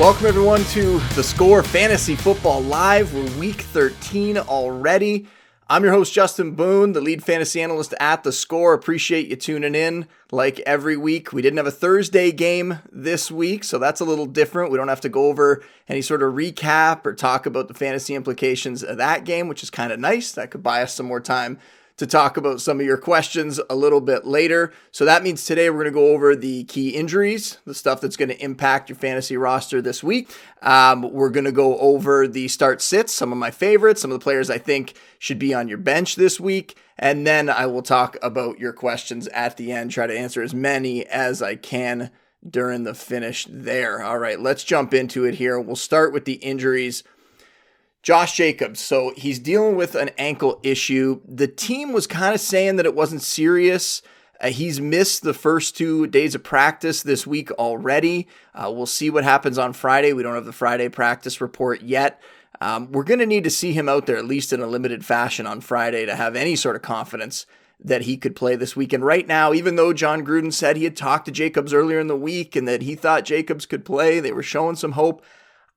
Welcome, everyone, to the Score Fantasy Football Live. We're week 13 already. I'm your host, Justin Boone, the lead fantasy analyst at The Score. Appreciate you tuning in like every week. We didn't have a Thursday game this week, so that's a little different. We don't have to go over any sort of recap or talk about the fantasy implications of that game, which is kind of nice. That could buy us some more time to talk about some of your questions a little bit later. So that means today we're going to go over the key injuries, the stuff that's going to impact your fantasy roster this week. Um, we're going to go over the start sits, some of my favorites, some of the players I think should be on your bench this week. And then I will talk about your questions at the end, try to answer as many as I can during the finish there. All right, let's jump into it here. We'll start with the injuries. Josh Jacobs. So he's dealing with an ankle issue. The team was kind of saying that it wasn't serious. Uh, he's missed the first two days of practice this week already. Uh, we'll see what happens on Friday. We don't have the Friday practice report yet. Um, we're going to need to see him out there at least in a limited fashion on Friday to have any sort of confidence that he could play this week. And right now, even though Jon Gruden said he had talked to Jacobs earlier in the week and that he thought Jacobs could play, they were showing some hope.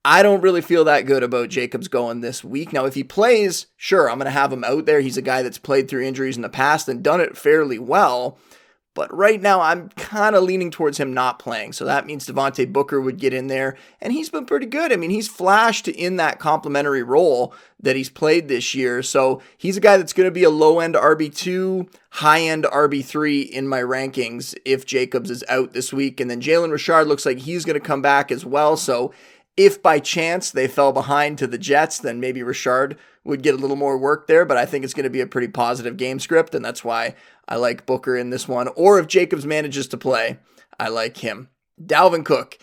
I don't really feel that good about Jacobs going this week. Now, if he plays, sure, I'm going to have him out there. He's a guy that's played through injuries in the past and done it fairly well. But right now, I'm kind of leaning towards him not playing. So that means Devontae Booker would get in there, and he's been pretty good. I mean, he's flashed in that complementary role that he's played this year. So he's a guy that's going to be a low end RB2, high end RB3 in my rankings if Jacobs is out this week. And then Jalen Richard looks like he's going to come back as well. So if by chance they fell behind to the Jets, then maybe Richard would get a little more work there. But I think it's going to be a pretty positive game script, and that's why I like Booker in this one. Or if Jacobs manages to play, I like him. Dalvin Cook.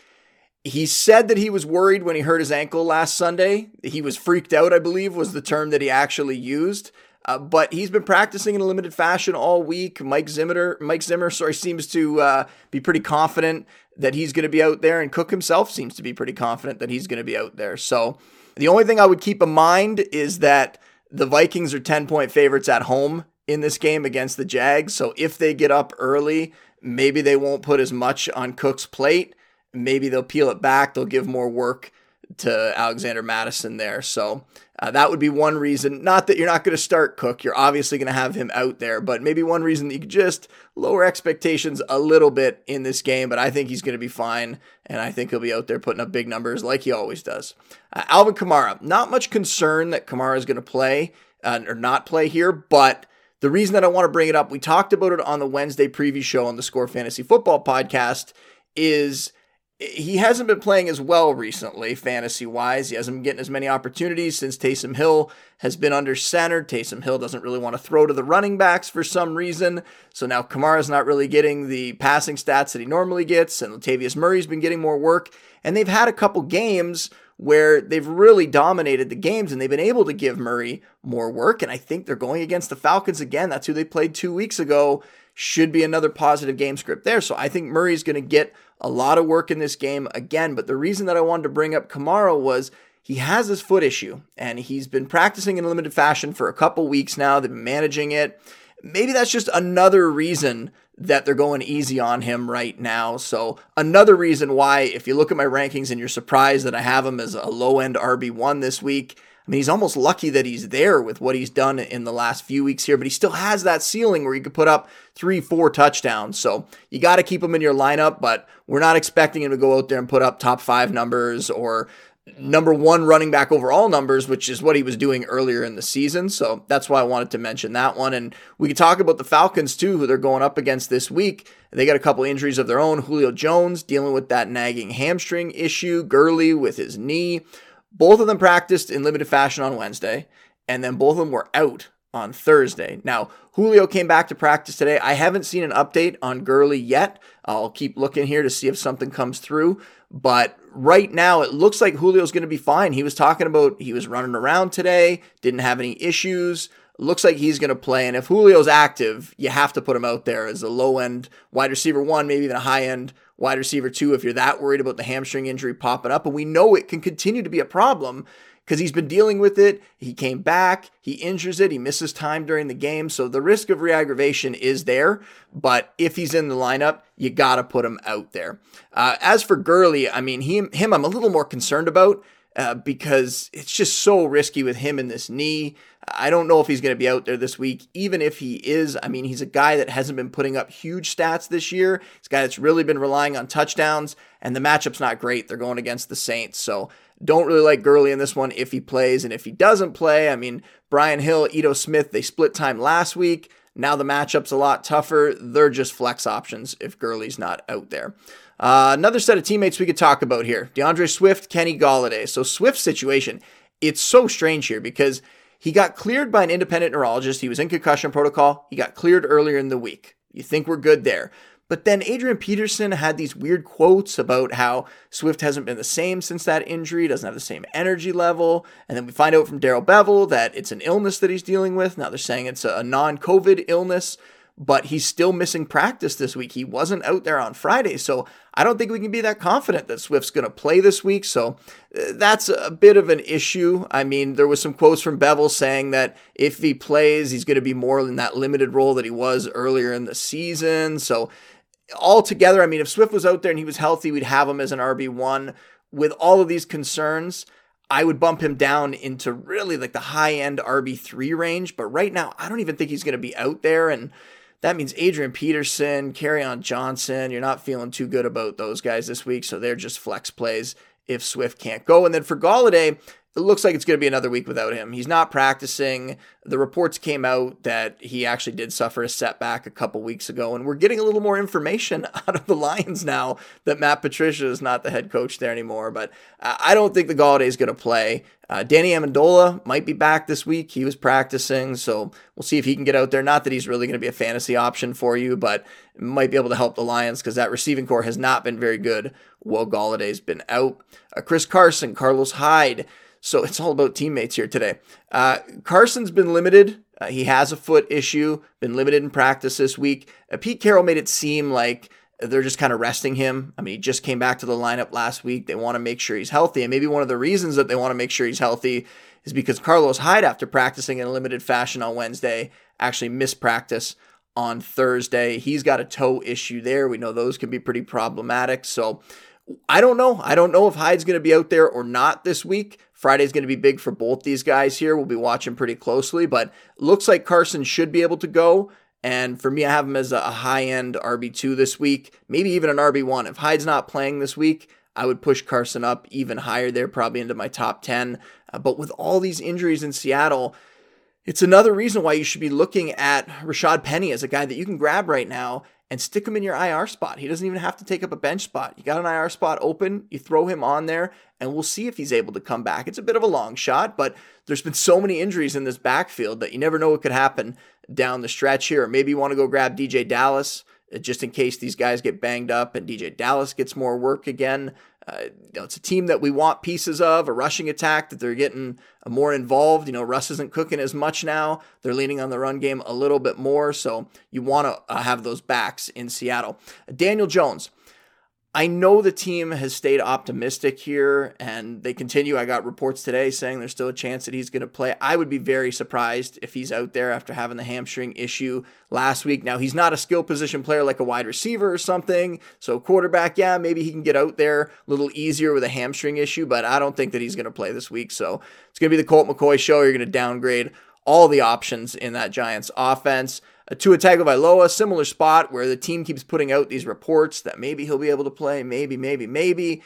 He said that he was worried when he hurt his ankle last Sunday. He was freaked out, I believe, was the term that he actually used. Uh, but he's been practicing in a limited fashion all week. Mike Zimmer, Mike Zimmer, sorry, seems to uh, be pretty confident that he's going to be out there, and Cook himself seems to be pretty confident that he's going to be out there. So the only thing I would keep in mind is that the Vikings are 10 point favorites at home in this game against the Jags. So if they get up early, maybe they won't put as much on Cook's plate. Maybe they'll peel it back. They'll give more work to Alexander Mattison there. So uh, that would be one reason. Not that you're not going to start Cook. You're obviously going to have him out there, but maybe one reason that you could just lower expectations a little bit in this game. But I think he's going to be fine, and I think he'll be out there putting up big numbers like he always does. Uh, Alvin Kamara. Not much concern that Kamara is going to play uh, or not play here, but. The reason that I want to bring it up, we talked about it on the Wednesday preview show on the Score Fantasy Football podcast, is he hasn't been playing as well recently, fantasy wise. He hasn't been getting as many opportunities since Taysom Hill has been under center. Taysom Hill doesn't really want to throw to the running backs for some reason. So now Kamara's not really getting the passing stats that he normally gets, and Latavius Murray's been getting more work. And they've had a couple games where they've really dominated the games and they've been able to give Murray more work. And I think they're going against the Falcons again. That's who they played two weeks ago. Should be another positive game script there. So I think Murray's going to get a lot of work in this game again. But the reason that I wanted to bring up Kamara was he has this foot issue and he's been practicing in a limited fashion for a couple weeks now. They've been managing it. Maybe that's just another reason that they're going easy on him right now. So, another reason why, if you look at my rankings and you're surprised that I have him as a low end RB1 this week, I mean, he's almost lucky that he's there with what he's done in the last few weeks here, but he still has that ceiling where he could put up three, four touchdowns. So you got to keep him in your lineup, but we're not expecting him to go out there and put up top five numbers or number one running back overall numbers, which is what he was doing earlier in the season. So that's why I wanted to mention that one. And we could talk about the Falcons too, who they're going up against this week. They got a couple injuries of their own. Julio Jones dealing with that nagging hamstring issue, Gurley with his knee. Both of them practiced in limited fashion on Wednesday, and then both of them were out on Thursday. Now, Julio came back to practice today. I haven't seen an update on Gurley yet. I'll keep looking here to see if something comes through. But right now, it looks like Julio's going to be fine. He was talking about he was running around today, didn't have any issues. Looks like he's going to play. And if Julio's active, you have to put him out there as a low end wide receiver one, maybe even a high end wide receiver two if you're that worried about the hamstring injury popping up. And we know it can continue to be a problem because he's been dealing with it. He came back, he injures it, he misses time during the game. So the risk of reaggravation is there. But if he's in the lineup, you got to put him out there. Uh, as for Gurley, I mean, he, him, I'm a little more concerned about. Uh, because it's just so risky with him in this knee. I don't know if he's going to be out there this week. Even if he is, I mean, he's a guy that hasn't been putting up huge stats this year. He's a guy that's really been relying on touchdowns, and the matchup's not great. They're going against the Saints. So don't really like Gurley in this one if he plays. And if he doesn't play, I mean, Brian Hill, Ito Smith, they split time last week. Now the matchup's a lot tougher. They're just flex options if Gurley's not out there. Uh, another set of teammates we could talk about here D'Andre Swift, Kenny Golladay. So, Swift's situation, it's so strange here because he got cleared by an independent neurologist. He was in concussion protocol. He got cleared earlier in the week. You think we're good there. But then Adrian Peterson had these weird quotes about how Swift hasn't been the same since that injury, doesn't have the same energy level. And then we find out from Darrell Bevell that it's an illness that he's dealing with. Now they're saying it's a non COVID illness, but he's still missing practice this week. He wasn't out there on Friday. So I don't think we can be that confident that Swift's going to play this week. So uh, that's a bit of an issue. I mean, there was some quotes from Bevell saying that if he plays, he's going to be more in that limited role that he was earlier in the season. So altogether, I mean, if Swift was out there and he was healthy, we'd have him as an RB1. With all of these concerns, I would bump him down into really like the high end RB3 range. But right now, I don't even think he's going to be out there. And that means Adrian Peterson, on Johnson, you're not feeling too good about those guys this week. So they're just flex plays if Swift can't go. And then for Golladay, it looks like it's going to be another week without him. He's not practicing. The reports came out that he actually did suffer a setback a couple weeks ago, and we're getting a little more information out of the Lions now that Matt Patricia is not the head coach there anymore. But I don't think the Golladay is going to play. Uh, Danny Amendola might be back this week. He was practicing, so we'll see if he can get out there. Not that he's really going to be a fantasy option for you, but might be able to help the Lions because that receiving corps has not been very good while Golladay's been out. Uh, Chris Carson, Carlos Hyde. So it's all about teammates here today. Uh, Carson's been limited. Uh, he has a foot issue, been limited in practice this week. Uh, Pete Carroll made it seem like they're just kind of resting him. I mean, he just came back to the lineup last week. They want to make sure he's healthy. And maybe one of the reasons that they want to make sure he's healthy is because Carlos Hyde, after practicing in a limited fashion on Wednesday, actually missed practice on Thursday. He's got a toe issue there. We know those can be pretty problematic. So I don't know. I don't know if Hyde's going to be out there or not this week. Friday's going to be big for both these guys here. We'll be watching pretty closely, but looks like Carson should be able to go. And for me, I have him as a high end RB2 this week, maybe even an RB1. If Hyde's not playing this week, I would push Carson up even higher there, probably into my top 10. Uh, but with all these injuries in Seattle, it's another reason why you should be looking at Rashaad Penny as a guy that you can grab right now and stick him in your IR spot. He doesn't even have to take up a bench spot. You got an IR spot open, you throw him on there, and we'll see if he's able to come back. It's a bit of a long shot, but there's been so many injuries in this backfield that you never know what could happen down the stretch here. Or maybe you want to go grab DeeJay Dallas uh, just in case these guys get banged up and DeeJay Dallas gets more work again. Uh, you know, it's a team that we want pieces of, a rushing attack that they're getting more involved. You know, Russ isn't cooking as much now. They're leaning on the run game a little bit more. So you want to uh, have those backs in Seattle. Daniel Jones. I know the team has stayed optimistic here and they continue. I got reports today saying there's still a chance that he's going to play. I would be very surprised if he's out there after having the hamstring issue last week. Now, he's not a skill position player like a wide receiver or something. So, quarterback, yeah, maybe he can get out there a little easier with a hamstring issue, but I don't think that he's going to play this week. So, it's going to be the Colt McCoy show. You're going to downgrade all the options in that Giants offense. Uh, Tua Tagovailoa, similar spot where the team keeps putting out these reports that maybe he'll be able to play, maybe, maybe, maybe.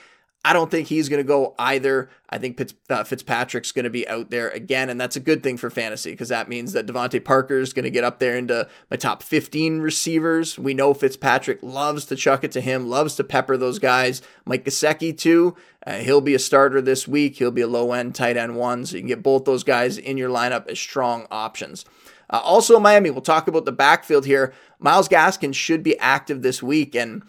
I don't think he's going to go either. I think Fitz, uh, Fitzpatrick's going to be out there again, and that's a good thing for fantasy because that means that DeVante Parker is going to get up there into my top 15 receivers. We know Fitzpatrick loves to chuck it to him, loves to pepper those guys. Mike Gesicki, too. Uh, he'll be a starter this week. He'll be a low end tight end one, so you can get both those guys in your lineup as strong options. Uh, also, Miami, we'll talk about the backfield here. Myles Gaskin should be active this week. And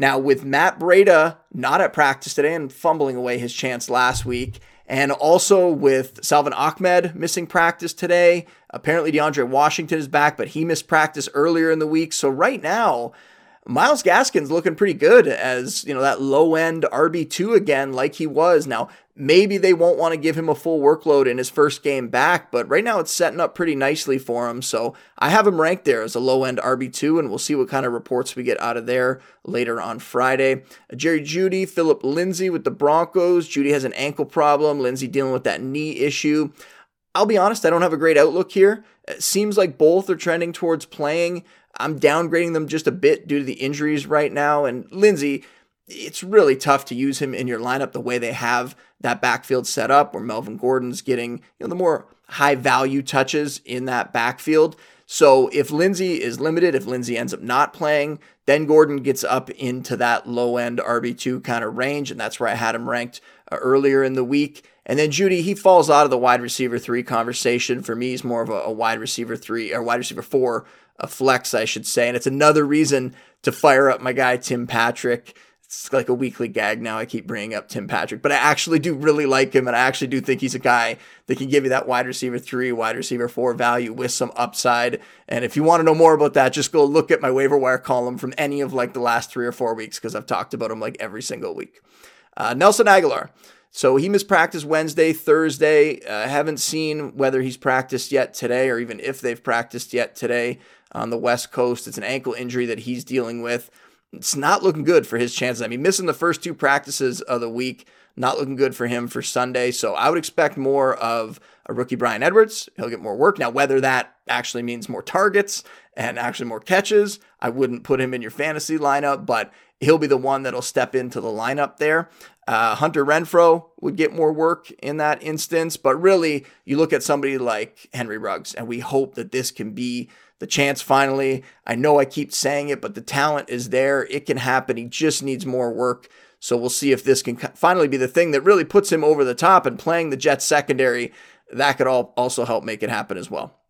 now, with Matt Breida not at practice today and fumbling away his chance last week, and also with Salvon Ahmed missing practice today, apparently DeAndre Washington is back, but he missed practice earlier in the week. So, right now, Myles Gaskin's looking pretty good as, you know, that low end RB2 again, like he was. Now, maybe they won't want to give him a full workload in his first game back, but right now it's setting up pretty nicely for him. So I have him ranked there as a low end RB2, and we'll see what kind of reports we get out of there later on Friday. Jerry Jeudy, Phillip Lindsay with the Broncos. Judy has an ankle problem, Lindsay dealing with that knee issue. I'll be honest, I don't have a great outlook here. It seems like both are trending towards playing. I'm downgrading them just a bit due to the injuries right now. And Lindsay, it's really tough to use him in your lineup the way they have that backfield set up, where Melvin Gordon's getting you know the more high value touches in that backfield. So if Lindsay is limited, if Lindsay ends up not playing, then Gordon gets up into that low end RB2 kind of range, and that's where I had him ranked uh, earlier in the week. And then Jeudy, he falls out of the wide receiver three conversation. For me, he's more of a, a wide receiver three or wide receiver four, a flex, I should say. And it's another reason to fire up my guy Tim Patrick it's like a weekly gag now. I keep bringing up Tim Patrick, but I actually do really like him, and I actually do think he's a guy that can give you that wide receiver three, wide receiver four value with some upside. And if you want to know more about that, just go look at my waiver wire column from any of like the last three or four weeks because I've talked about him like every single week. Uh, Nelson Agholor. So he missed practice Wednesday, Thursday. Uh, haven't seen whether he's practiced yet today or even if they've practiced yet today on the West Coast. It's an ankle injury that he's dealing with it's not looking good for his chances. I mean, missing the first two practices of the week, not looking good for him for Sunday. So I would expect more of a rookie Bryan Edwards. He'll get more work. Now, whether that actually means more targets and actually more catches, I wouldn't put him in your fantasy lineup, but he'll be the one that'll step into the lineup there. Uh, Hunter Renfrow would get more work in that instance, but really, you look at somebody like Henry Ruggs, and we hope that this can be the chance finally. I know I keep saying it, but the talent is there. It can happen. He just needs more work. So we'll see if this can finally be the thing that really puts him over the top and playing the Jets secondary. That could all also help make it happen as well.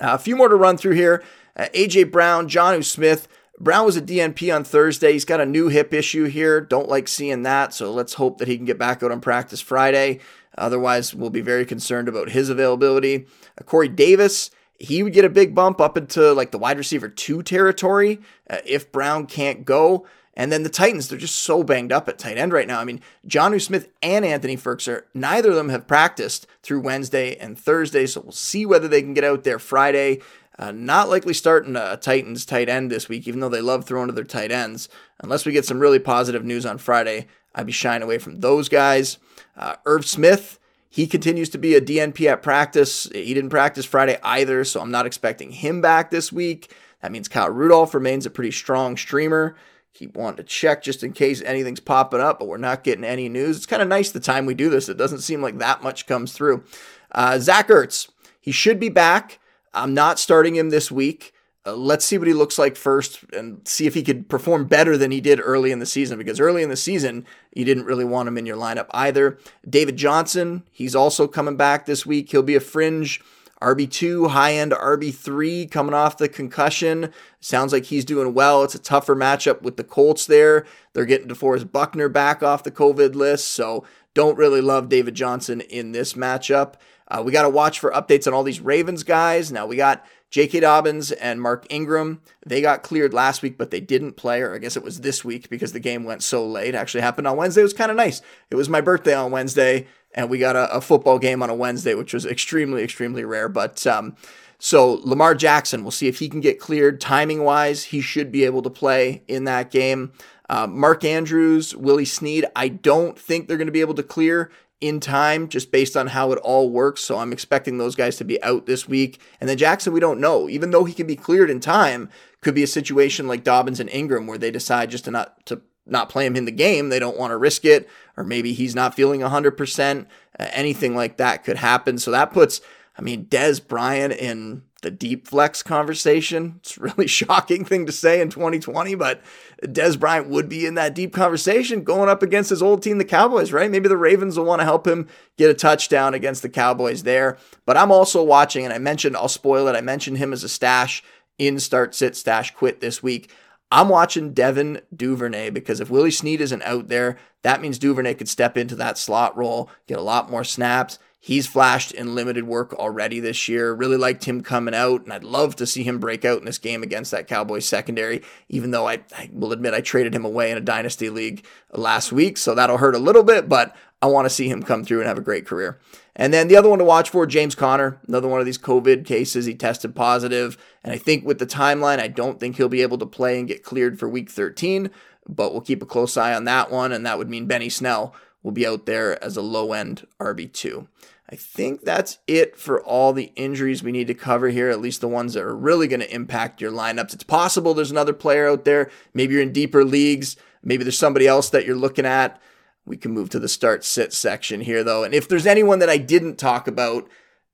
Uh, a few more to run through here. Uh, AJ Brown, Jonnu Smith. Brown was a DNP on Thursday. He's got a new hip issue here. Don't like seeing that. So let's hope that he can get back out on practice Friday. Otherwise, we'll be very concerned about his availability. Uh, Corey Davis, he would get a big bump up into like the wide receiver two territory uh, if Brown can't go. And then the Titans, they're just so banged up at tight end right now. I mean, Jonnu Smith and Anthony Firkser, neither of them have practiced through Wednesday and Thursday. So we'll see whether they can get out there Friday. Uh, not likely starting a Titans tight end this week, even though they love throwing to their tight ends. Unless we get some really positive news on Friday, I'd be shying away from those guys. Uh, Irv Smith, he continues to be a DNP at practice. He didn't practice Friday either, so I'm not expecting him back this week. That means Kyle Rudolph remains a pretty strong streamer. Keep wanting to check just in case anything's popping up, but we're not getting any news. It's kind of nice the time we do this. It doesn't seem like that much comes through. Uh, Zach Ertz, he should be back. I'm not starting him this week. Uh, let's see what he looks like first and see if he could perform better than he did early in the season because early in the season, you didn't really want him in your lineup either. David Johnson, he's also coming back this week. He'll be a fringe RB2, high end RB3 coming off the concussion. Sounds like he's doing well. It's a tougher matchup with the Colts there. They're getting DeForest Buckner back off the COVID list, so don't really love David Johnson in this matchup. Uh, we got to watch for updates on all these Ravens guys. Now we got J.K. Dobbins and Mark Ingram. They got cleared last week, but they didn't play, or I guess it was this week because the game went so late. It actually happened on Wednesday. It was kind of nice. It was my birthday on Wednesday, and we got a, a, football game on a Wednesday, which was extremely, extremely rare. But um, so Lamar Jackson, we'll see if he can get cleared timing wise. He should be able to play in that game. Uh, Mark Andrews, Willie Snead, I don't think they're going to be able to clear in time just based on how it all works. So I'm expecting those guys to be out this week. And then Jackson, we don't know. Even though he can be cleared in time, could be a situation like Dobbins and Ingram where they decide just to not to not play him in the game. They don't want to risk it, or maybe he's not feeling 100%. Uh, anything like that could happen. So that puts, I mean, Dez Bryant in the deep flex conversation. It's a really shocking thing to say in 2020, but Dez Bryant would be in that deep conversation going up against his old team, the Cowboys, right? Maybe the Ravens will want to help him get a touchdown against the Cowboys there. But I'm also watching, and I mentioned, I'll spoil it, I mentioned him as a stash in start, sit, stash, quit this week. I'm watching Devin Duvernay because if Willie Snead isn't out there, that means Duvernay could step into that slot role, get a lot more snaps. He's flashed in limited work already this year. Really liked him coming out, and I'd love to see him break out in this game against that Cowboys secondary, even though I, I will admit I traded him away in a dynasty league last week, so that'll hurt a little bit, but I want to see him come through and have a great career. And then the other one to watch for, James Conner, another one of these COVID cases. He tested positive, and I think with the timeline, I don't think he'll be able to play and get cleared for week 13, but we'll keep a close eye on that one, and that would mean Benny Snell will be out there as a low end RB2. I think that's it for all the injuries we need to cover here, at least the ones that are really going to impact your lineups. It's possible there's another player out there. Maybe you're in deeper leagues. Maybe there's somebody else that you're looking at. We can move to the start sit section here, though. And if there's anyone that I didn't talk about,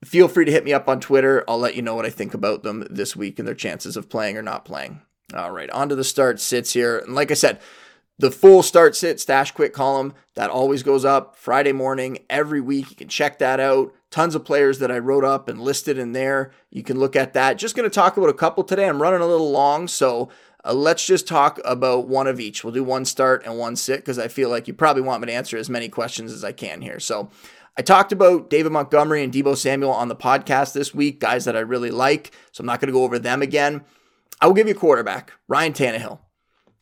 feel free to hit me up on Twitter. I'll let you know what I think about them this week and their chances of playing or not playing. All right, on to the start sits here. And like I said, the full start sit stash quit column that always goes up Friday morning every week. You can check that out. Tons of players that I wrote up and listed in there. You can look at that. Just going to talk about a couple today. I'm running a little long, so uh, let's just talk about one of each. We'll do one start and one sit because I feel like you probably want me to answer as many questions as I can here. So I talked about David Montgomery and Deebo Samuel on the podcast this week, guys that I really like. So I'm not going to go over them again. I will give you quarterback, Ryan Tannehill.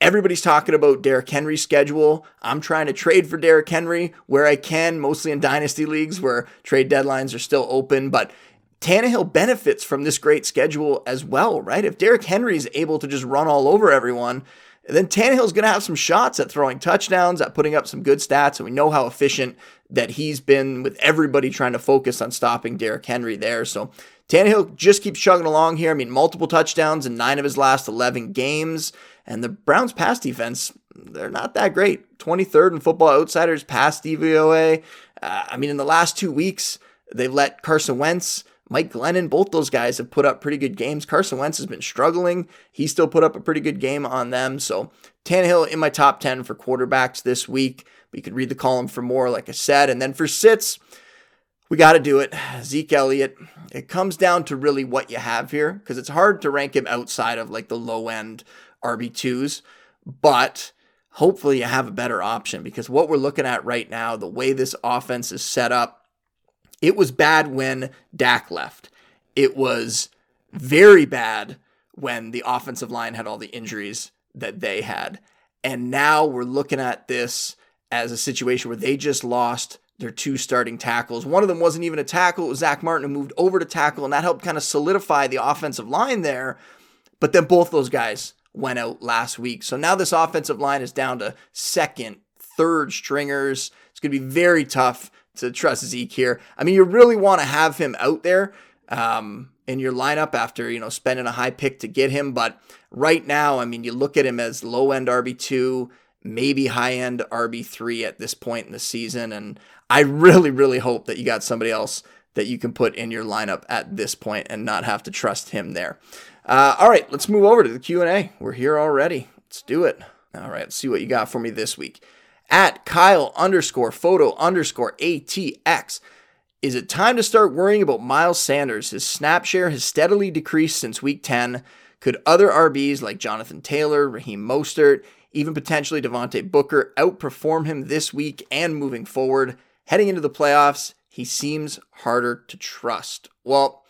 Everybody's talking about Derrick Henry's schedule. I'm trying to trade for Derrick Henry where I can, mostly in dynasty leagues where trade deadlines are still open. But Tannehill benefits from this great schedule as well, right? If Derrick Henry is able to just run all over everyone, then Tannehill's going to have some shots at throwing touchdowns, at putting up some good stats. And we know how efficient that he's been with everybody trying to focus on stopping Derrick Henry there. So Tannehill just keeps chugging along here. I mean, multiple touchdowns in nine of his last 11 games. And the Browns' pass defense, they're not that great. 23rd in Football Outsiders pass DVOA. Uh, I mean, in the last two weeks, they've let Carson Wentz, Mike Glennon, both those guys have put up pretty good games. Carson Wentz has been struggling. He still put up a pretty good game on them. So Tannehill in my top 10 for quarterbacks this week. But you could read the column for more, like I said. And then for sits, we got to do it. Zeke Elliott. It comes down to really what you have here because it's hard to rank him outside of like the low end RB2s, but hopefully you have a better option because what we're looking at right now, the way this offense is set up, it was bad when Dak left. It was very bad when the offensive line had all the injuries that they had. And now we're looking at this as a situation where they just lost their two starting tackles. One of them wasn't even a tackle, it was Zach Martin who moved over to tackle, and that helped kind of solidify the offensive line there. But then both those guys went out last week. So now this offensive line is down to second, third stringers. It's going to be very tough to trust Zeke here. I mean, you really want to have him out there um, in your lineup after, you know, spending a high pick to get him. But right now, I mean, you look at him as low end RB2, maybe high end RB3 at this point in the season. And I really, really hope that you got somebody else that you can put in your lineup at this point and not have to trust him there. Uh, all right, let's move over to the Q&A. We're here already. Let's do it. All right, let's see what you got for me this week. At Kyle underscore photo underscore ATX. Is it time to start worrying about Miles Sanders? His snap share has steadily decreased since week 10. Could other RBs like Jonathan Taylor, Raheem Mostert, even potentially Devontae Booker outperform him this week and moving forward? Heading into the playoffs, he seems harder to trust. Well,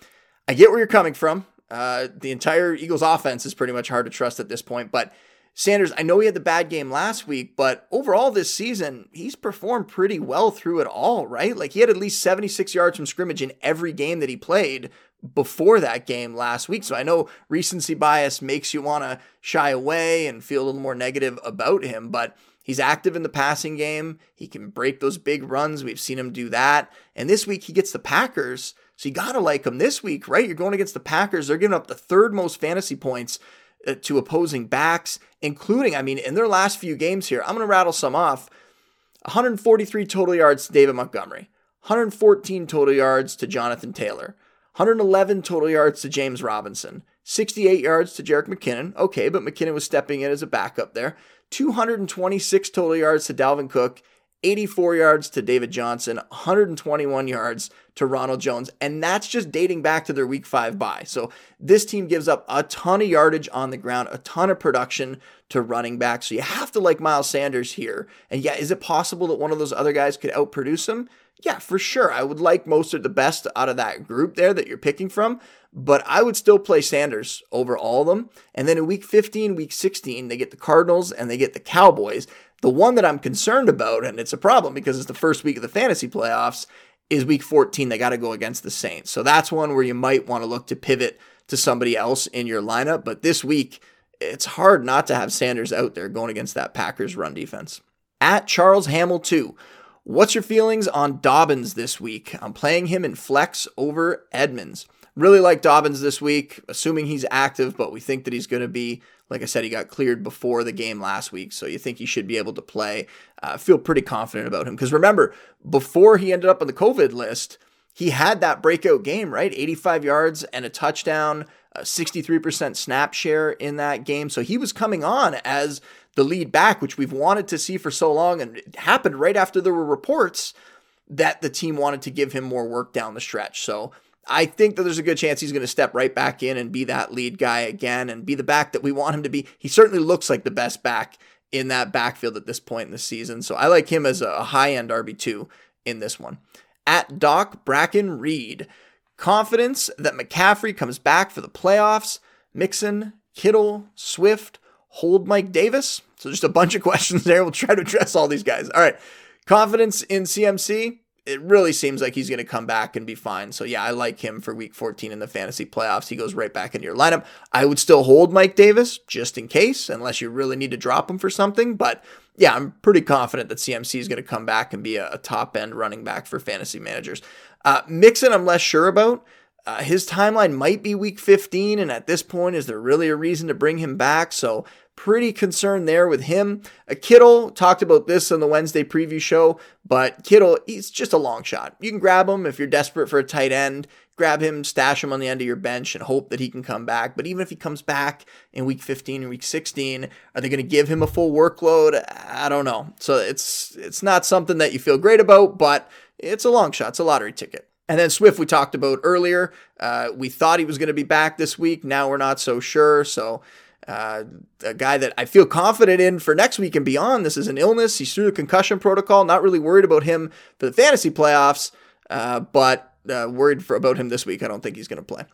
I get where you're coming from. Uh, the entire Eagles offense is pretty much hard to trust at this point. But Sanders, I know he had the bad game last week, but overall this season, he's performed pretty well through it all, right? Like he had at least 76 yards from scrimmage in every game that he played before that game last week. So I know recency bias makes you want to shy away and feel a little more negative about him, but he's active in the passing game. He can break those big runs. We've seen him do that. And this week he gets the Packers so you got to like them this week, right? You're going against the Packers. They're giving up the third most fantasy points uh, to opposing backs, including, I mean, in their last few games here, I'm going to rattle some off 143 total yards to David Montgomery, 114 total yards to Jonathan Taylor, 111 total yards to James Robinson, 68 yards to Jerick McKinnon. Okay, but McKinnon was stepping in as a backup there. 226 total yards to Dalvin Cook, 84 yards to David Johnson, 121 yards to Ronald Jones. And that's just dating back to their week five bye. So this team gives up a ton of yardage on the ground, a ton of production to running back. So you have to like Miles Sanders here. And yeah, is it possible that one of those other guys could outproduce him? yeah, for sure. I would like most of the best out of that group there that you're picking from, but I would still play Sanders over all of them. And then in week 15, week 16, they get the Cardinals and they get the Cowboys. The one that I'm concerned about, and it's a problem because it's the first week of the fantasy playoffs, is week 14. They got to go against the Saints. So that's one where you might want to look to pivot to somebody else in your lineup. But this week, it's hard not to have Sanders out there going against that Packers run defense. At Charles Hamill 2. What's your feelings on Dobbins this week? I'm playing him in flex over Edmonds. Really like Dobbins this week, assuming he's active, but we think that he's going to be, like I said, he got cleared before the game last week, so you think he should be able to play. Uh, feel pretty confident about him because remember, before he ended up on the COVID list, he had that breakout game, right? 85 yards and a touchdown, a 63% snap share in that game. So he was coming on as the lead back, which we've wanted to see for so long. And it happened right after there were reports that the team wanted to give him more work down the stretch. So I think that there's a good chance he's going to step right back in and be that lead guy again and be the back that we want him to be. He certainly looks like the best back in that backfield at this point in the season. So I like him as a high end RB2 in this one. At Doc Bracken Reed, confidence that McCaffrey comes back for the playoffs. Mixon, Kittle, Swift, hold Mike Davis? So just a bunch of questions there. We'll try to address all these guys. All right. Confidence in CMC. It really seems like he's going to come back and be fine. So yeah, I like him for week 14 in the fantasy playoffs. He goes right back into your lineup. I would still hold Mike Davis just in case, unless you really need to drop him for something. But yeah, I'm pretty confident that CMC is going to come back and be a, a top end running back for fantasy managers. Uh, Mixon, I'm less sure about. Uh, his timeline might be week 15, and at this point, is there really a reason to bring him back? So pretty concerned there with him. A Kittle talked about this on the Wednesday preview show, but Kittle, he's just a long shot. You can grab him if you're desperate for a tight end. Grab him, stash him on the end of your bench, and hope that he can come back. But even if he comes back in week 15 and week 16, are they going to give him a full workload? I don't know. So it's it's not something that you feel great about, but it's a long shot. It's a lottery ticket. And then Swift, we talked about earlier. Uh, we thought he was going to be back this week. Now we're not so sure. So uh, a guy that I feel confident in for next week and beyond. This is an illness. He's through the concussion protocol. Not really worried about him for the fantasy playoffs, uh, but uh, worried for, about him this week. I don't think he's going to play.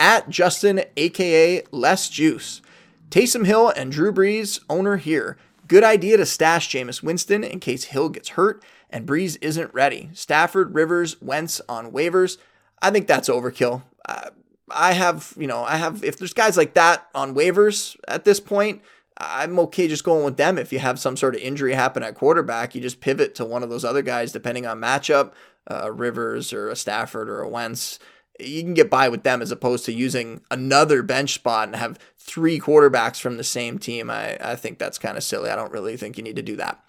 At Justin, aka Less Juice, Taysom Hill and Drew Brees, owner here. Good idea to stash Jameis Winston in case Hill gets hurt and Brees isn't ready. Stafford, Rivers, Wentz on waivers. I think that's overkill. Uh, I have, you know, I have, if there's guys like that on waivers at this point, I'm okay just going with them. If you have some sort of injury happen at quarterback, you just pivot to one of those other guys depending on matchup, uh, Rivers or a Stafford or a Wentz. You can get by with them as opposed to using another bench spot and have three quarterbacks from the same team. I, I think that's kind of silly. I don't really think you need to do that.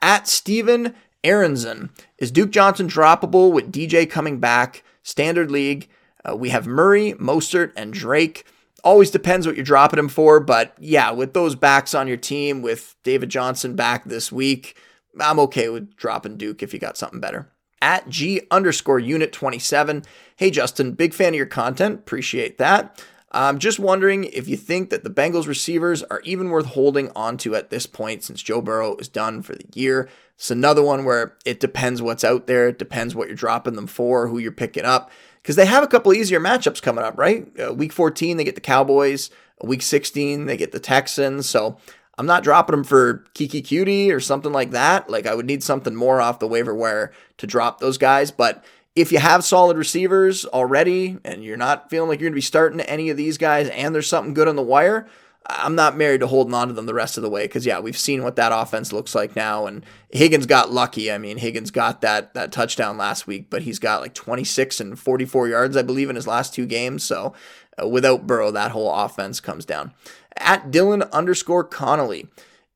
At Steven Aronson, is Duke Johnson droppable with DJ coming back? Standard league. Uh, we have Murray, Mostert, and Drake. Always depends what you're dropping him for, but yeah, with those backs on your team, with David Johnson back this week, I'm okay with dropping Duke if you got something better. At G underscore unit 27. Hey, Justin, big fan of your content. Appreciate that. I'm just wondering if you think that the Bengals receivers are even worth holding onto at this point since Joe Burrow is done for the year. It's another one where it depends what's out there. It depends what you're dropping them for, who you're picking up because they have a couple easier matchups coming up, right? Uh, week 14, they get the Cowboys. Week 16, they get the Texans. So I'm not dropping them for Kiki Cutie or something like that. Like I would need something more off the waiver wire to drop those guys. But if you have solid receivers already and you're not feeling like you're going to be starting any of these guys and there's something good on the wire, I'm not married to holding on to them the rest of the way because yeah, we've seen what that offense looks like now. And Higgins got lucky. I mean, Higgins got that that touchdown last week, but he's got like 26 and 44 yards, I believe, in his last two games. So uh, without Burrow, that whole offense comes down. At Dylan underscore Connolly,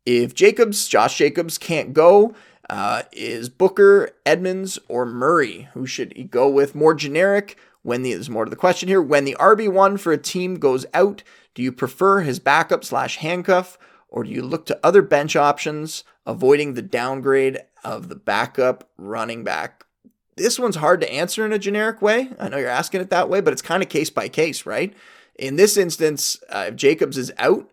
if Jacobs, Josh Jacobs can't go, uh, is Booker, Edmonds, or Murray? Who should he go with? More generic. When the, there's more to the question here. When the RB1 for a team goes out, do you prefer his backup slash handcuff, or do you look to other bench options, avoiding the downgrade of the backup running back? This one's hard to answer in a generic way. I know you're asking it that way, but it's kind of case by case, right? In this instance, uh, if Jacobs is out,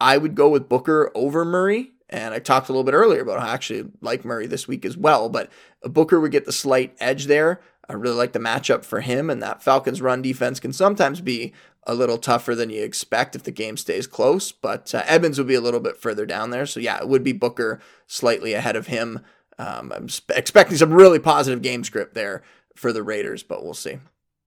I would go with Booker over Murray And I talked a little bit earlier about how I actually like Murray this week as well, but Booker would get the slight edge there. I really like the matchup for him, and that Falcons run defense can sometimes be a little tougher than you expect if the game stays close. But uh, Edmonds would be a little bit further down there. So, yeah, it would be Booker slightly ahead of him. Um, I'm expecting some really positive game script there for the Raiders, but we'll see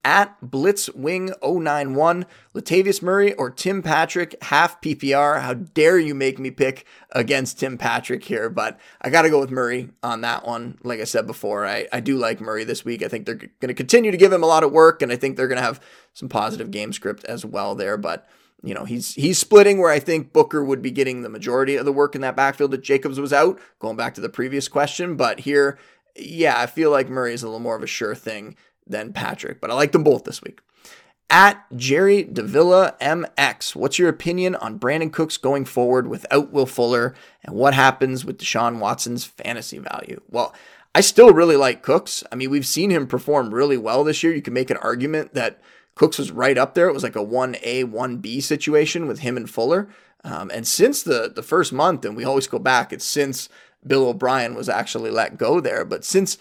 at Blitzwing091, Latavius Murray or Tim Patrick, half PPR. How dare you make me pick against Tim Patrick here? But I got to go with Murray on that one. Like I said before, I, I do like Murray this week. I think they're going to continue to give him a lot of work, and I think they're going to have some positive game script as well there. But you know, he's he's splitting where I think Booker would be getting the majority of the work in that backfield that Jacobs was out, going back to the previous question. But here, yeah, I feel like Murray is a little more of a sure thing than Patrick, but I like them both this week. At Jerry Davila MX, what's your opinion on Brandin Cooks going forward without Will Fuller and what happens with Deshaun Watson's fantasy value? Well, I still really like Cooks. I mean, we've seen him perform really well this year. You can make an argument that Cooks was right up there. It was like a 1A, 1B situation with him and Fuller. Um, and since the, the first month, and we always go back, it's since Bill O'Brien was actually let go there. But since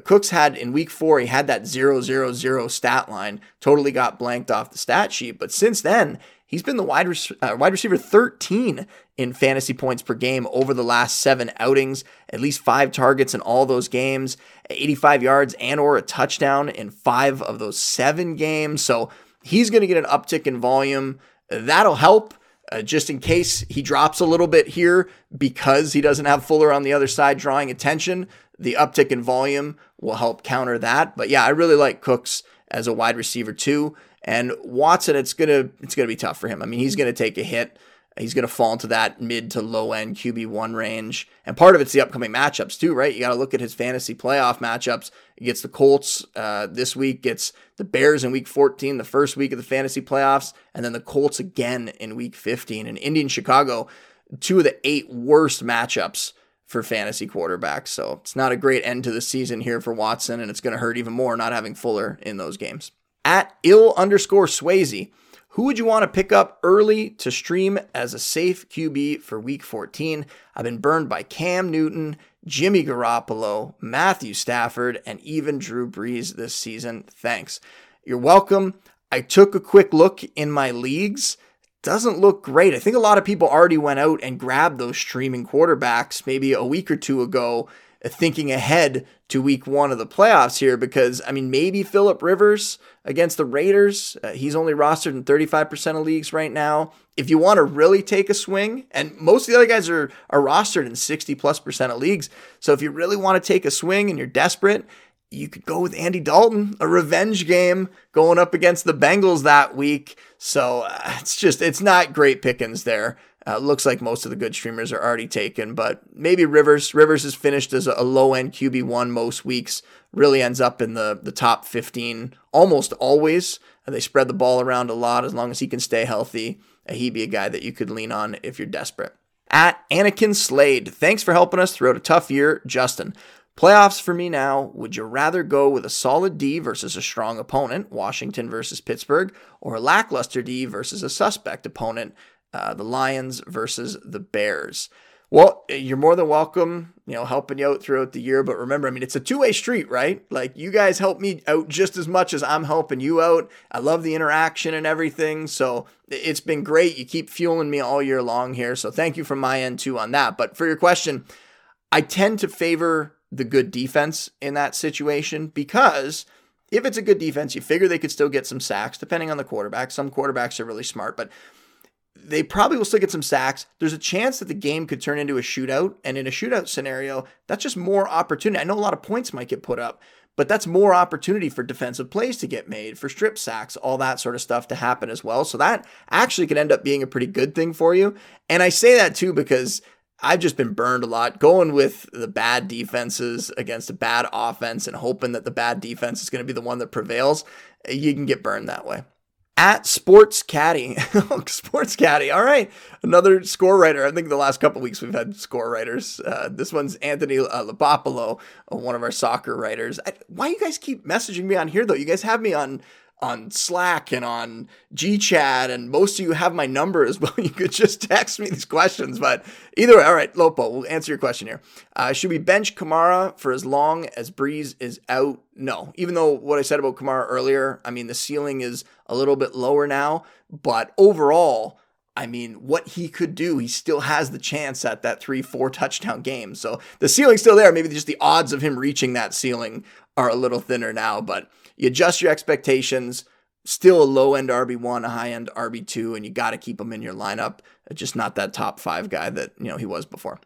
Cooks had in week four, he had that zero zero zero stat line, totally got blanked off the stat sheet. But since then, he's been the wide, uh, wide receiver 13 in fantasy points per game over the last seven outings, at least five targets in all those games, 85 yards and or a touchdown in five of those seven games. So he's going to get an uptick in volume. That'll help. Uh, just in case he drops a little bit here because he doesn't have Fuller on the other side drawing attention the uptick in volume will help counter that. But yeah, I really like Cooks as a wide receiver too. And Watson, it's gonna it's gonna be tough for him. I mean, he's gonna take a hit. He's going to fall into that mid to low end QB1 range. And part of it's the upcoming matchups, too, right? You got to look at his fantasy playoff matchups. He gets the Colts uh, this week, gets the Bears in week 14, the first week of the fantasy playoffs, and then the Colts again in week 15. And Indian Chicago, two of the eight worst matchups for fantasy quarterbacks. So it's not a great end to the season here for Watson, and it's going to hurt even more not having Fuller in those games. At ill underscore Swayze, who would you want to pick up early to stream as a safe QB for week 14? I've been burned by Cam Newton, Jimmy Garoppolo, Matthew Stafford, and even Drew Brees this season. Thanks. You're welcome. I took a quick look in my leagues doesn't look great. I think a lot of people already went out and grabbed those streaming quarterbacks maybe a week or two ago, thinking ahead to week one of the playoffs here. Because, I mean, maybe Philip Rivers against the Raiders. Uh, he's only rostered in 35% of leagues right now. If you want to really take a swing, and most of the other guys are, are rostered in 60 plus percent of leagues. So if you really want to take a swing and you're desperate, you could go with Andy Dalton, a revenge game going up against the Bengals that week. So uh, it's just, it's not great pickings there. Uh, looks like most of the good streamers are already taken, but maybe Rivers. Rivers is finished as a low end QB1 most weeks, really ends up in the, the top 15 almost always. They spread the ball around a lot as long as he can stay healthy. Uh, he'd be a guy that you could lean on if you're desperate. At Anakin Slade, thanks for helping us throughout a tough year, Justin. Playoffs for me now. Would you rather go with a solid D versus a strong opponent, Washington versus Pittsburgh, or a lackluster D versus a suspect opponent, uh, the Lions versus the Bears? Well, you're more than welcome, you know, helping you out throughout the year. But remember, I mean, it's a two way street, right? Like, you guys help me out just as much as I'm helping you out. I love the interaction and everything. So it's been great. You keep fueling me all year long here. So thank you from my end, too, on that. But for your question, I tend to favor the good defense in that situation because if it's a good defense, you figure they could still get some sacks, depending on the quarterback. Some quarterbacks are really smart, but they probably will still get some sacks. There's a chance that the game could turn into a shootout. And in a shootout scenario, that's just more opportunity. I know a lot of points might get put up, but that's more opportunity for defensive plays to get made, for strip sacks, all that sort of stuff to happen as well. So that actually could end up being a pretty good thing for you. And I say that too because I've just been burned a lot going with the bad defenses against a bad offense and hoping that the bad defense is going to be the one that prevails. You can get burned that way. At Sports Caddy, Sports Caddy. All right, another score writer. I think the last couple weeks we've had score writers. Uh, this one's Anthony uh, uh, one of our soccer writers. I, why you guys keep messaging me on here though? You guys have me on on Slack and on GChat, and most of you have my number as well. You could just text me these questions. But either way, all right, Lopo, we'll answer your question here. Uh, should we bench Kamara for as long as Brees is out? No. Even though what I said about Kamara earlier, I mean, the ceiling is a little bit lower now, but overall, I mean, what he could do, he still has the chance at that three, four touchdown game. So the ceiling's still there. Maybe just the odds of him reaching that ceiling are a little thinner now, but you adjust your expectations. Still a low end RB1, a high end RB2, and you got to keep him in your lineup. Just not that top five guy that you know he was before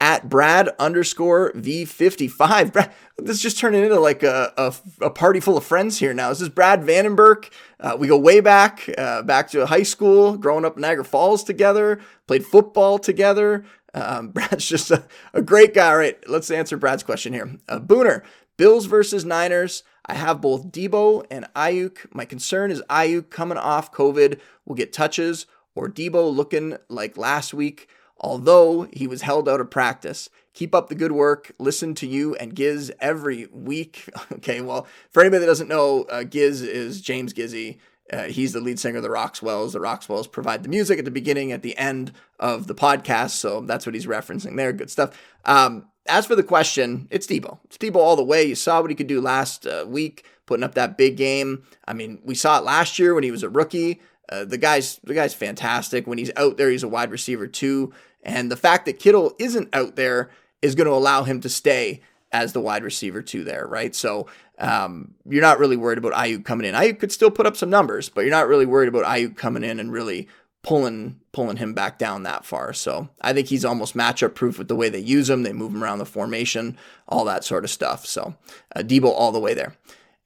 at Brad underscore V55. Brad, this is just turning into like a, a, a, party full of friends here now. This is Brad Vandenberg. Uh, we go way back, uh, back to high school, growing up in Niagara Falls together, played football together. Um, Brad's just a, a, great guy. All right, let's answer Brad's question here. Uh, Booner, Bills versus Niners. I have both Deebo and Aiyuk. My concern is Aiyuk coming off COVID will get touches, or Deebo looking like last week although he was held out of practice. Keep up the good work. Listen to you and Giz every week. Okay, well, for anybody that doesn't know, uh, Giz is James Gizzy. Uh, he's the lead singer of the Roxwells. The Roxwells provide the music at the beginning, at the end of the podcast. So that's what he's referencing there. Good stuff. Um, as for the question, it's Deebo. It's Deebo all the way. You saw what he could do last uh, week, putting up that big game. I mean, we saw it last year when he was a rookie. Uh, the guy's the guy's fantastic. When he's out there, he's a wide receiver too. And the fact that Kittle isn't out there is going to allow him to stay as the wide receiver too there, right? So um, you're not really worried about Aiyuk coming in. Aiyuk could still put up some numbers, but you're not really worried about Aiyuk coming in and really pulling pulling him back down that far. So I think he's almost matchup proof with the way they use him. They move him around the formation, all that sort of stuff. So uh, Deebo all the way there.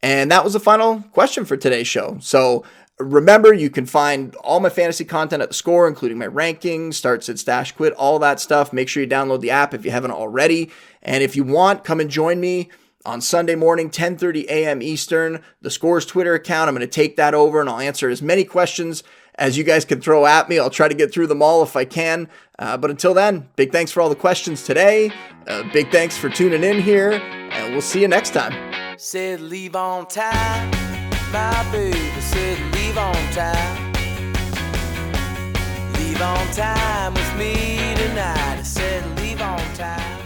And that was the final question for today's show. So Remember, you can find all my fantasy content at the score, including my rankings, start, sit, stash, quit, all that stuff. Make sure you download the app if you haven't already. And if you want, come and join me on Sunday morning, 10:30 a.m. Eastern, the Scores Twitter account. I'm going to take that over and I'll answer as many questions as you guys can throw at me. I'll try to get through them all if I can. Uh, but until then, big thanks for all the questions today. Uh, big thanks for tuning in here, and we'll see you next time. Said leave on time, my baby said leave leave on time. Leave on time with me tonight. I said, leave on time.